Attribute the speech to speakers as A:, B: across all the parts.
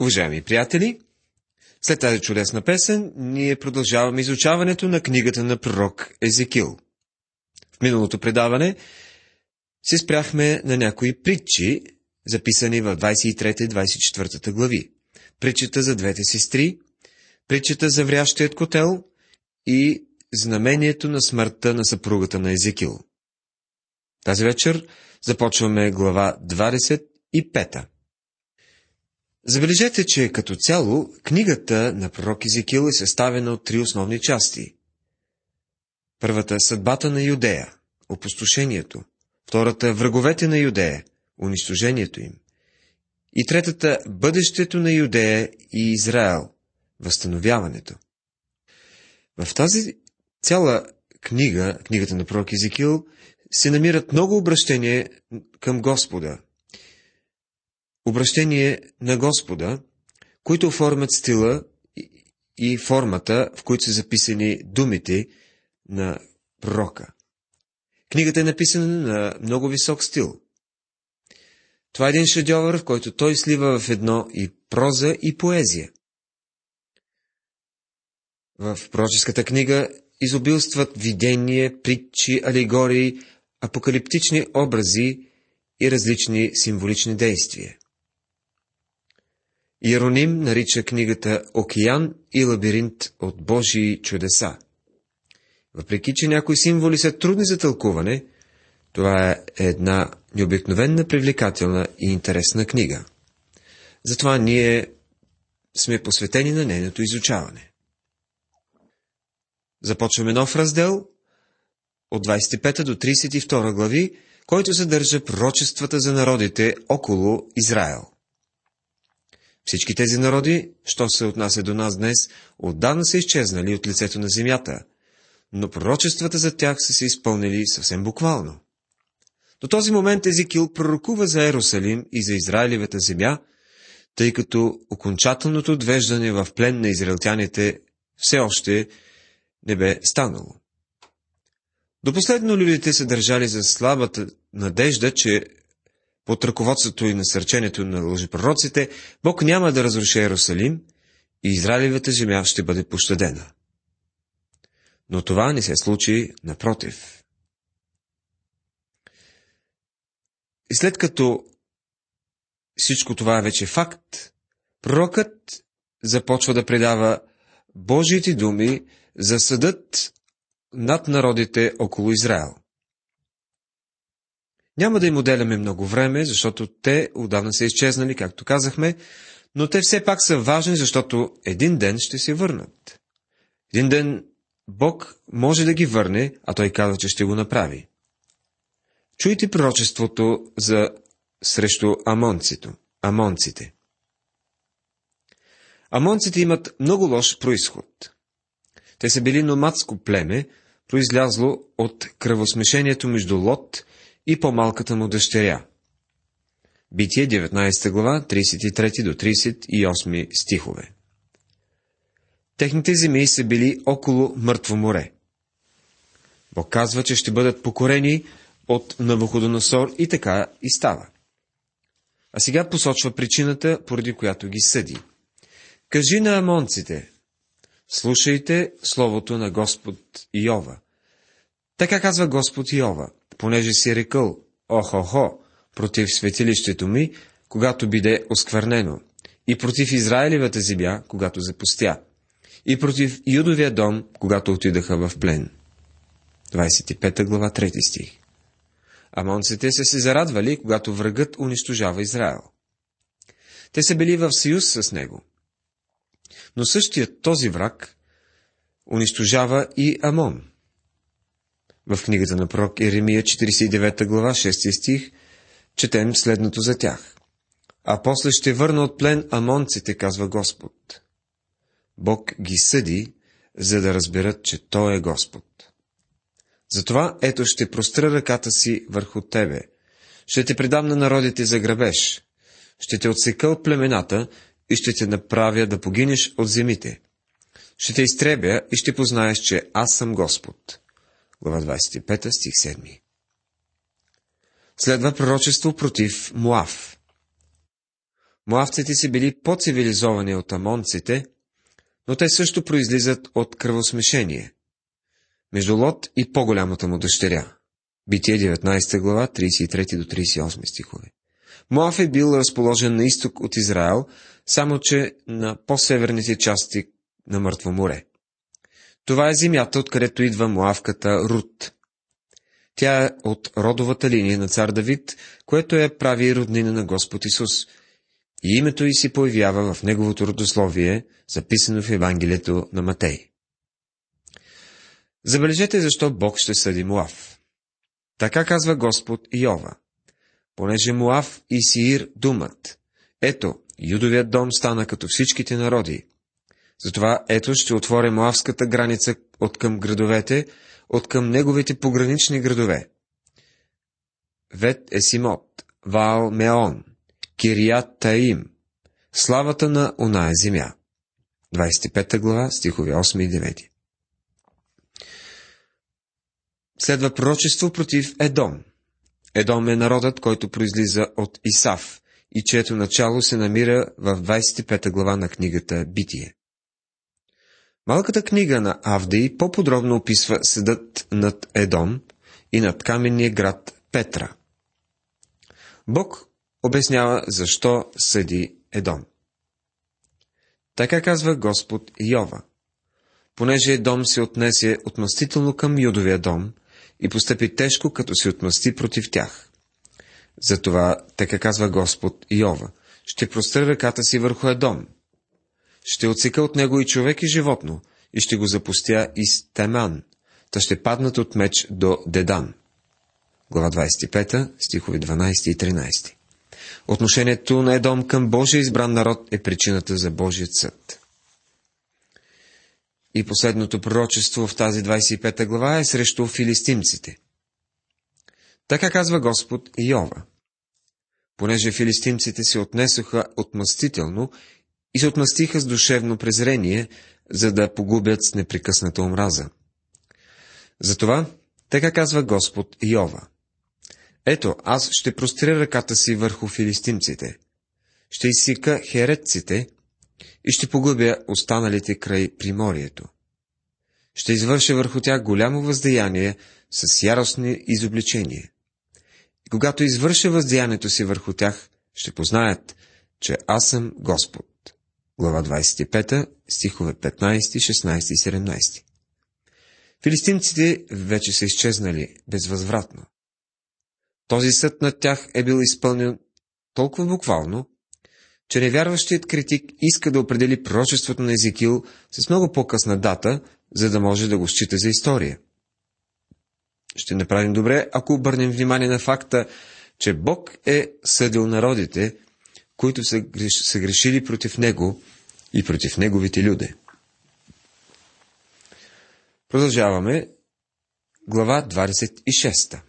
A: Уважаеми приятели, след тази чудесна песен, ние продължаваме изучаването на книгата на пророк Езекил. В миналото предаване се спряхме на някои притчи, записани в 23-24 глави. Притчата за двете сестри, притчата за врящият котел и знамението на смъртта на съпругата на Езекил. Тази вечер започваме глава 25. Забележете, че като цяло книгата на пророк Езекил е съставена от три основни части. Първата – съдбата на Юдея, опустошението. Втората – враговете на Юдея, унищожението им. И третата – бъдещето на Юдея и Израел, възстановяването. В тази цяла книга, книгата на пророк Езекил, се намират много обращения към Господа – обращение на Господа, които оформят стила и формата, в които са записани думите на пророка. Книгата е написана на много висок стил. Това е един шедьовър, в който той слива в едно и проза, и поезия. В пророческата книга изобилстват видения, притчи, алегории, апокалиптични образи и различни символични действия. Иероним нарича книгата Океан и лабиринт от Божии чудеса. Въпреки, че някои символи са трудни за тълкуване, това е една необикновенна, привлекателна и интересна книга. Затова ние сме посветени на нейното изучаване. Започваме нов раздел от 25 до 32 глави, който съдържа пророчествата за народите около Израел. Всички тези народи, що се отнася до нас днес, отдавна са изчезнали от лицето на земята, но пророчествата за тях са се изпълнили съвсем буквално. До този момент Езикил пророкува за Ерусалим и за Израилевата земя, тъй като окончателното отвеждане в плен на израелтяните все още не бе станало. До последно людите се държали за слабата надежда, че под ръководството и насърчението на лъжепророците, Бог няма да разруши Иерусалим и Израилевата земя ще бъде пощадена. Но това не се случи напротив. И след като всичко това е вече факт, пророкът започва да предава Божиите думи за съдът над народите около Израел. Няма да им отделяме много време, защото те отдавна са изчезнали, както казахме, но те все пак са важни, защото един ден ще се върнат. Един ден Бог може да ги върне, а той казва, че ще го направи. Чуйте пророчеството за срещу амонците. амонците. Амонците имат много лош происход. Те са били номадско племе, произлязло от кръвосмешението между Лот и по-малката му дъщеря. Битие 19 глава, 33 до 38 стихове. Техните земи са били около мъртво море. Бог казва, че ще бъдат покорени от Навуходоносор и така и става. А сега посочва причината, поради която ги съди. Кажи на амонците, слушайте словото на Господ Иова. Така казва Господ Иова понеже си рекъл, охо-хо, против светилището ми, когато биде осквърнено, и против Израилевата земя, когато запустя, и против Юдовия дом, когато отидаха в плен. 25 глава, 3 стих. Амонците са се зарадвали, когато врагът унищожава Израел. Те са били в съюз с него. Но същият този враг унищожава и Амон – в книгата на пророк Еремия, 49 глава, 6 стих, четем следното за тях. А после ще върна от плен амонците, казва Господ. Бог ги съди, за да разберат, че Той е Господ. Затова ето ще простра ръката си върху тебе. Ще те предам на народите за грабеж. Ще те отсека от племената и ще те направя да погинеш от земите. Ще те изтребя и ще познаеш, че аз съм Господ глава 25, стих 7. Следва пророчество против Муав. Моавците си били по-цивилизовани от амонците, но те също произлизат от кръвосмешение. Между Лот и по-голямата му дъщеря. Битие 19 глава, 33 до 38 стихове. Моав е бил разположен на изток от Израел, само че на по-северните части на Мъртво море. Това е земята, откъдето идва Моавката Рут. Тя е от родовата линия на цар Давид, което е прави роднина на Господ Исус. И името й се появява в неговото родословие, записано в Евангелието на Матей. Забележете защо Бог ще съди Моав. Така казва Господ Йова. Понеже Моав и Сиир думат. Ето, Юдовият дом стана като всичките народи. Затова ето ще отворя Моавската граница от към градовете, от към неговите погранични градове. Вет Есимот, Ваал Меон, Кирият Таим, славата на оная земя. 25 глава, стихове 8 и 9. Следва пророчество против Едом. Едом е народът, който произлиза от Исав и чието начало се намира в 25 глава на книгата Битие. Малката книга на Авдей по-подробно описва съдът над Едом и над каменния град Петра. Бог обяснява защо съди Едом. Така казва Господ Йова. Понеже Едом се отнесе отмъстително към Юдовия дом и постъпи тежко, като се отмъсти против тях. Затова, така казва Господ Йова, ще простра ръката си върху Едом – ще отсека от него и човек и животно, и ще го запустя из Теман, та ще паднат от меч до Дедан. Глава 25, стихови 12 и 13. Отношението на Едом към Божия избран народ е причината за Божият съд. И последното пророчество в тази 25 глава е срещу филистимците. Така казва Господ Йова. Понеже филистимците се отнесоха отмъстително и се отмъстиха с душевно презрение, за да погубят с непрекъсната омраза. Затова, така казва Господ Йова. Ето, аз ще простря ръката си върху филистимците, ще изсика херетците и ще погубя останалите край приморието. Ще извърша върху тях голямо въздеяние с яростни изобличения. И когато извърша въздеянието си върху тях, ще познаят, че аз съм Господ глава 25, стихове 15, 16 и 17. Филистимците вече са изчезнали безвъзвратно. Този съд над тях е бил изпълнен толкова буквално, че невярващият критик иска да определи пророчеството на Езикил с много по-късна дата, за да може да го счита за история. Ще направим добре, ако обърнем внимание на факта, че Бог е съдил народите, които са, са грешили против него и против неговите люди. Продължаваме. Глава 26.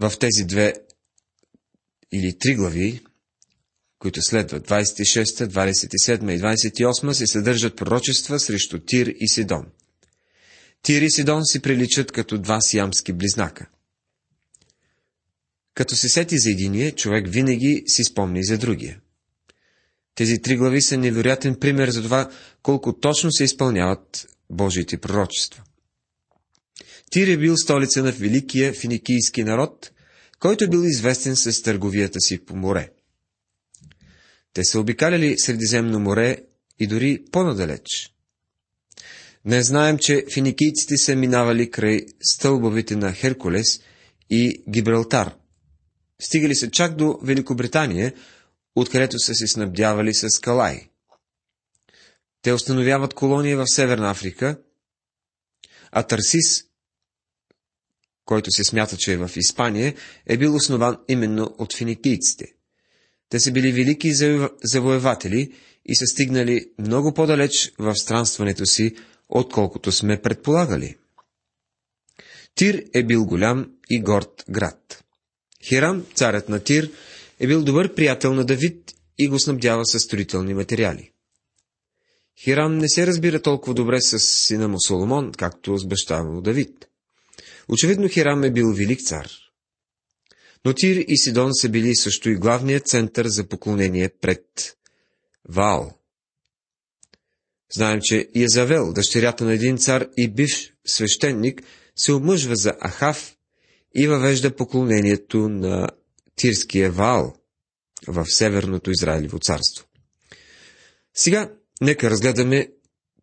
A: В тези две или три глави, които следват 26, 27 и 28, се съдържат пророчества срещу Тир и Сидон. Тир и Сидон си приличат като два сиамски близнака – като се сети за единия, човек винаги си спомни за другия. Тези три глави са невероятен пример за това, колко точно се изпълняват Божиите пророчества. Тир е бил столица на великия финикийски народ, който е бил известен с търговията си по море. Те са обикаляли Средиземно море и дори по-надалеч. Не знаем, че финикийците са минавали край стълбовите на Херкулес и Гибралтар – Стигали са чак до Великобритания, откъдето са се снабдявали с калай. Те установяват колония в Северна Африка, а Тарсис, който се смята, че е в Испания, е бил основан именно от финикийците. Те са били велики завоеватели и са стигнали много по-далеч в странстването си, отколкото сме предполагали. Тир е бил голям и горд град. Хирам, царят на Тир, е бил добър приятел на Давид и го снабдява с строителни материали. Хирам не се разбира толкова добре с сина му Соломон, както с баща му Давид. Очевидно Хирам е бил велик цар. Но Тир и Сидон са били също и главният център за поклонение пред Ваал. Знаем, че Язавел, дъщерята на един цар и бивш свещеник, се омъжва за Ахав и въвежда поклонението на Тирския Ваал в Северното Израилево царство. Сега нека разгледаме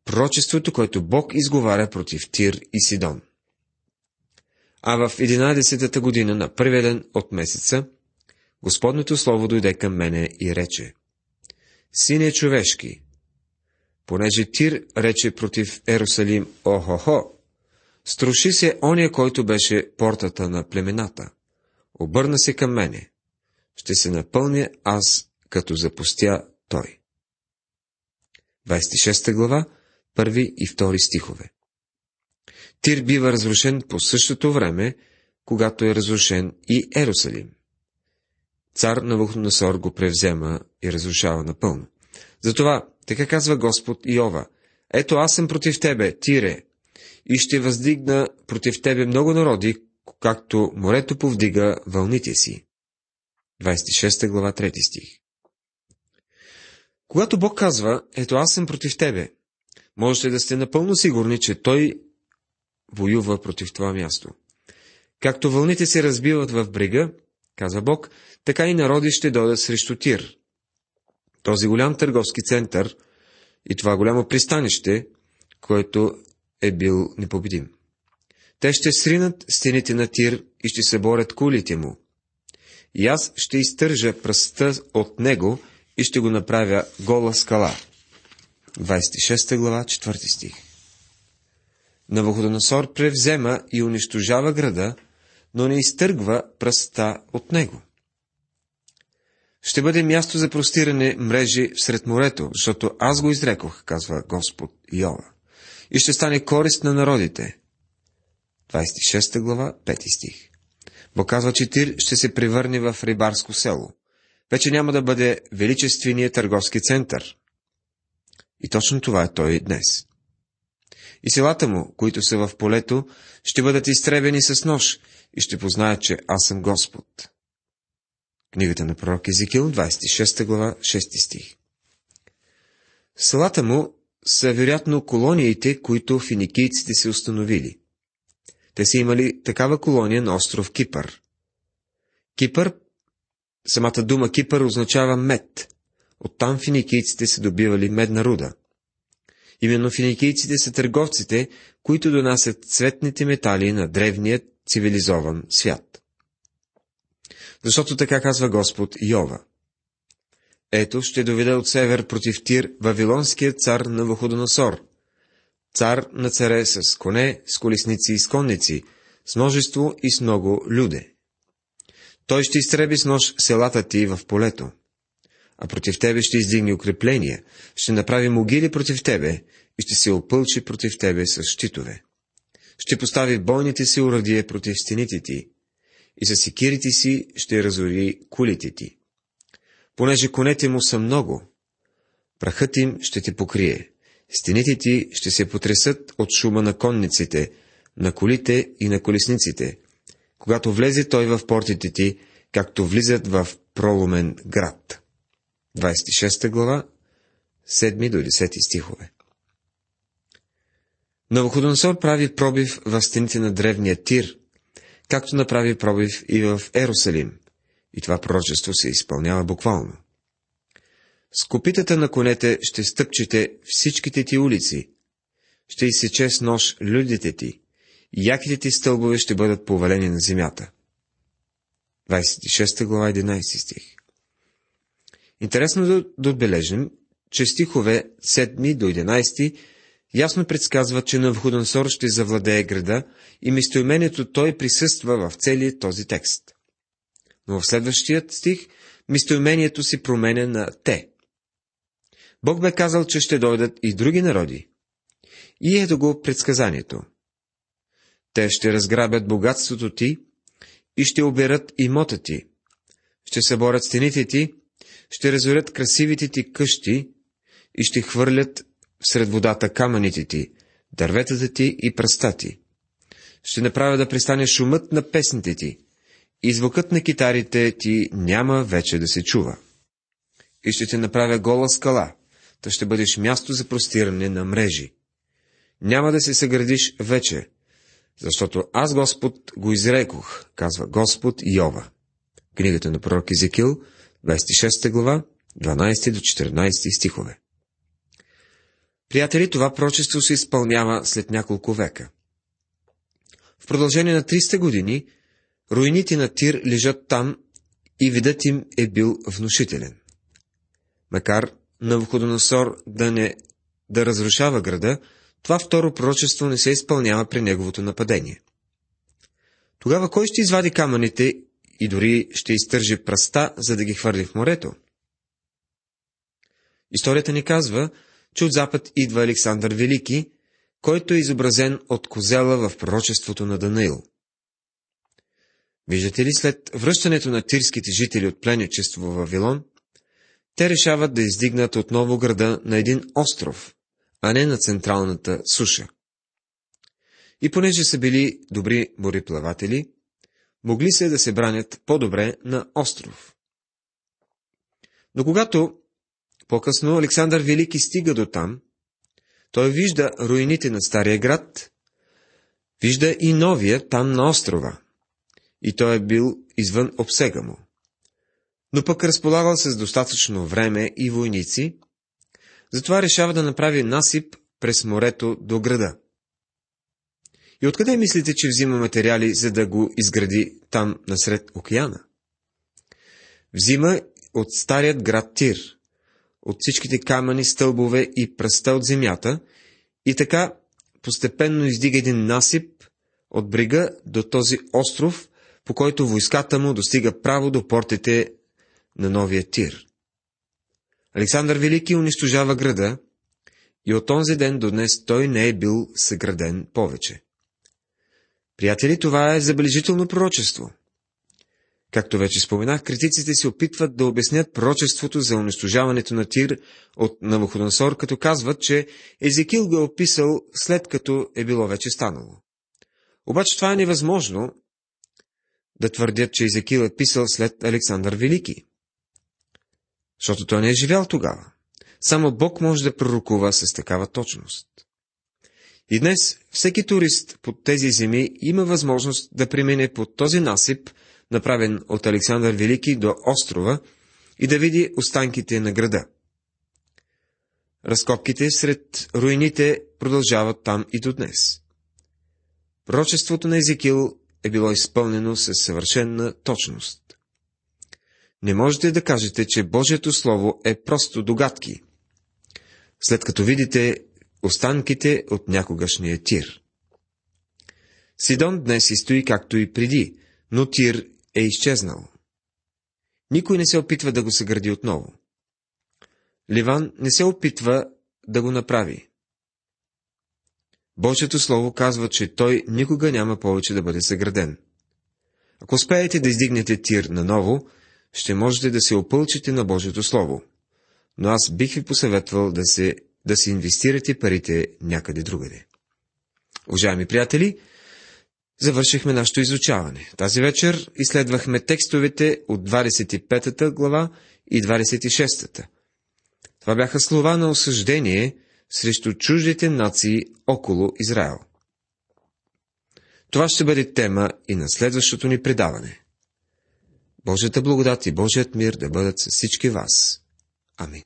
A: пророчеството, което Бог изговаря против Тир и Сидон. А в 11-та година на първия ден от месеца, Господното Слово дойде към мене и рече, Сине човешки, понеже Тир рече против Ерусалим, охо-хо, струши се ония, който беше портата на племената. Обърна се към мене. Ще се напълня аз, като запустя той. 26 глава, първи и втори стихове. Тир бива разрушен по същото време, когато е разрушен и Ерусалим. Цар на Вухноносор го превзема и разрушава напълно. Затова, така казва Господ Иова, ето аз съм против тебе, Тире, и ще въздигна против тебе много народи, както морето повдига вълните си. 26 глава, 3 стих. Когато Бог казва, ето аз съм против тебе, можете да сте напълно сигурни, че Той воюва против това място. Както вълните се разбиват в брега, казва Бог, така и народи ще дойдат срещу Тир. Този голям търговски център и това голямо пристанище, което е бил непобедим. Те ще сринат стените на Тир и ще се борят кулите му. И аз ще изтържа пръста от него и ще го направя гола скала. 26 глава, 4 стих. Навуходоносор превзема и унищожава града, но не изтъргва пръста от него. Ще бъде място за простиране мрежи всред морето, защото аз го изрекох, казва Господ Йова. И ще стане корист на народите. 26 глава, 5 стих. Бог казва, че Тир ще се превърне в рибарско село. Вече няма да бъде величественият търговски център. И точно това е той и днес. И селата му, които са в полето, ще бъдат изтребени с нож и ще познаят, че аз съм Господ. Книгата на пророк Езекил, 26 глава, 6 стих. Селата му са вероятно колониите, които финикийците се установили. Те са имали такава колония на остров Кипър. Кипър, самата дума Кипър означава мед. Оттам финикийците са добивали медна руда. Именно финикийците са търговците, които донасят цветните метали на древният цивилизован свят. Защото така казва Господ Йова. Ето ще доведе от север против Тир Вавилонският цар на Вуходоносор, цар на царе с коне, с колесници и с конници, с множество и с много люде. Той ще изтреби с нож селата ти в полето а против тебе ще издигне укрепления, ще направи могили против тебе и ще се опълчи против тебе с щитове. Ще постави бойните си урадие против стените ти и с секирите си ще разори кулите ти. Понеже конете му са много, прахът им ще те покрие, стените ти ще се потресат от шума на конниците, на колите и на колесниците, когато влезе той в портите ти, както влизат в проломен град. 26 глава, 7 до 10 стихове. Навуходоносор прави пробив в стените на древния Тир, както направи пробив и в Ерусалим, и това пророчество се изпълнява буквално. С копитата на конете ще стъпчете всичките ти улици, ще изсече с нож людите ти, и яките ти стълбове ще бъдат повалени на земята. 26 глава 11 стих Интересно да, да отбележим, че стихове 7 до 11 ясно предсказват, че Навходонсор ще завладее града и местоимението той присъства в целият този текст. Но в следващият стих местоимението си променя на те. Бог бе казал, че ще дойдат и други народи. И ето го предсказанието. Те ще разграбят богатството ти и ще оберат имота ти. Ще съборят стените ти ще разорят красивите ти къщи и ще хвърлят сред водата камъните ти, дърветата ти и пръста ти. Ще направя да пристане шумът на песните ти и звукът на китарите ти няма вече да се чува. И ще те направя гола скала, та ще бъдеш място за простиране на мрежи. Няма да се съградиш вече, защото аз Господ го изрекох, казва Господ Йова. Книгата на пророк Езекил, 26 глава, 12 до 14 стихове. Приятели, това прочество се изпълнява след няколко века. В продължение на 300 години руините на Тир лежат там и видът им е бил внушителен. Макар Навуходоносор да не да разрушава града, това второ пророчество не се изпълнява при неговото нападение. Тогава кой ще извади камъните и дори ще изтържи пръста, за да ги хвърли в морето? Историята ни казва, че от запад идва Александър Велики, който е изобразен от козела в пророчеството на Данаил. Виждате ли, след връщането на тирските жители от пленничество в Вавилон, те решават да издигнат отново града на един остров, а не на централната суша. И понеже са били добри мореплаватели, могли се да се бранят по-добре на остров. Но когато по-късно Александър Велики стига до там, той вижда руините на стария град, вижда и новия там на острова, и той е бил извън обсега му. Но пък разполагал с достатъчно време и войници, затова решава да направи насип през морето до града. И откъде мислите, че взима материали, за да го изгради там насред океана? Взима от старият град Тир, от всичките камъни, стълбове и пръста от земята, и така постепенно издига един насип от брега до този остров, по който войската му достига право до портите на новия Тир. Александър Велики унищожава града и от онзи ден до днес той не е бил съграден повече. Приятели, това е забележително пророчество. Както вече споменах, критиците се опитват да обяснят пророчеството за унищожаването на Тир от Навуходоносор, като казват, че Езекил го е описал след като е било вече станало. Обаче това е невъзможно да твърдят, че Езекил е писал след Александър Велики защото той не е живял тогава. Само Бог може да пророкува с такава точност. И днес всеки турист под тези земи има възможност да премине под този насип, направен от Александър Велики до острова, и да види останките на града. Разкопките сред руините продължават там и до днес. Пророчеството на Езекил е било изпълнено със съвършенна точност. Не можете да кажете, че Божието Слово е просто догадки, след като видите останките от някогашния Тир. Сидон днес и стои както и преди, но Тир е изчезнал. Никой не се опитва да го съгради отново. Ливан не се опитва да го направи. Божието Слово казва, че той никога няма повече да бъде съграден. Ако успеете да издигнете Тир наново, ще можете да се опълчите на Божието Слово. Но аз бих ви посъветвал да, се, да се инвестирате парите някъде другаде. Уважаеми приятели, завършихме нашето изучаване. Тази вечер изследвахме текстовете от 25 глава и 26. Това бяха слова на осъждение срещу чуждите нации около Израел. Това ще бъде тема и на следващото ни предаване. Божията благодат и Божият мир да бъдат с всички вас. Амин.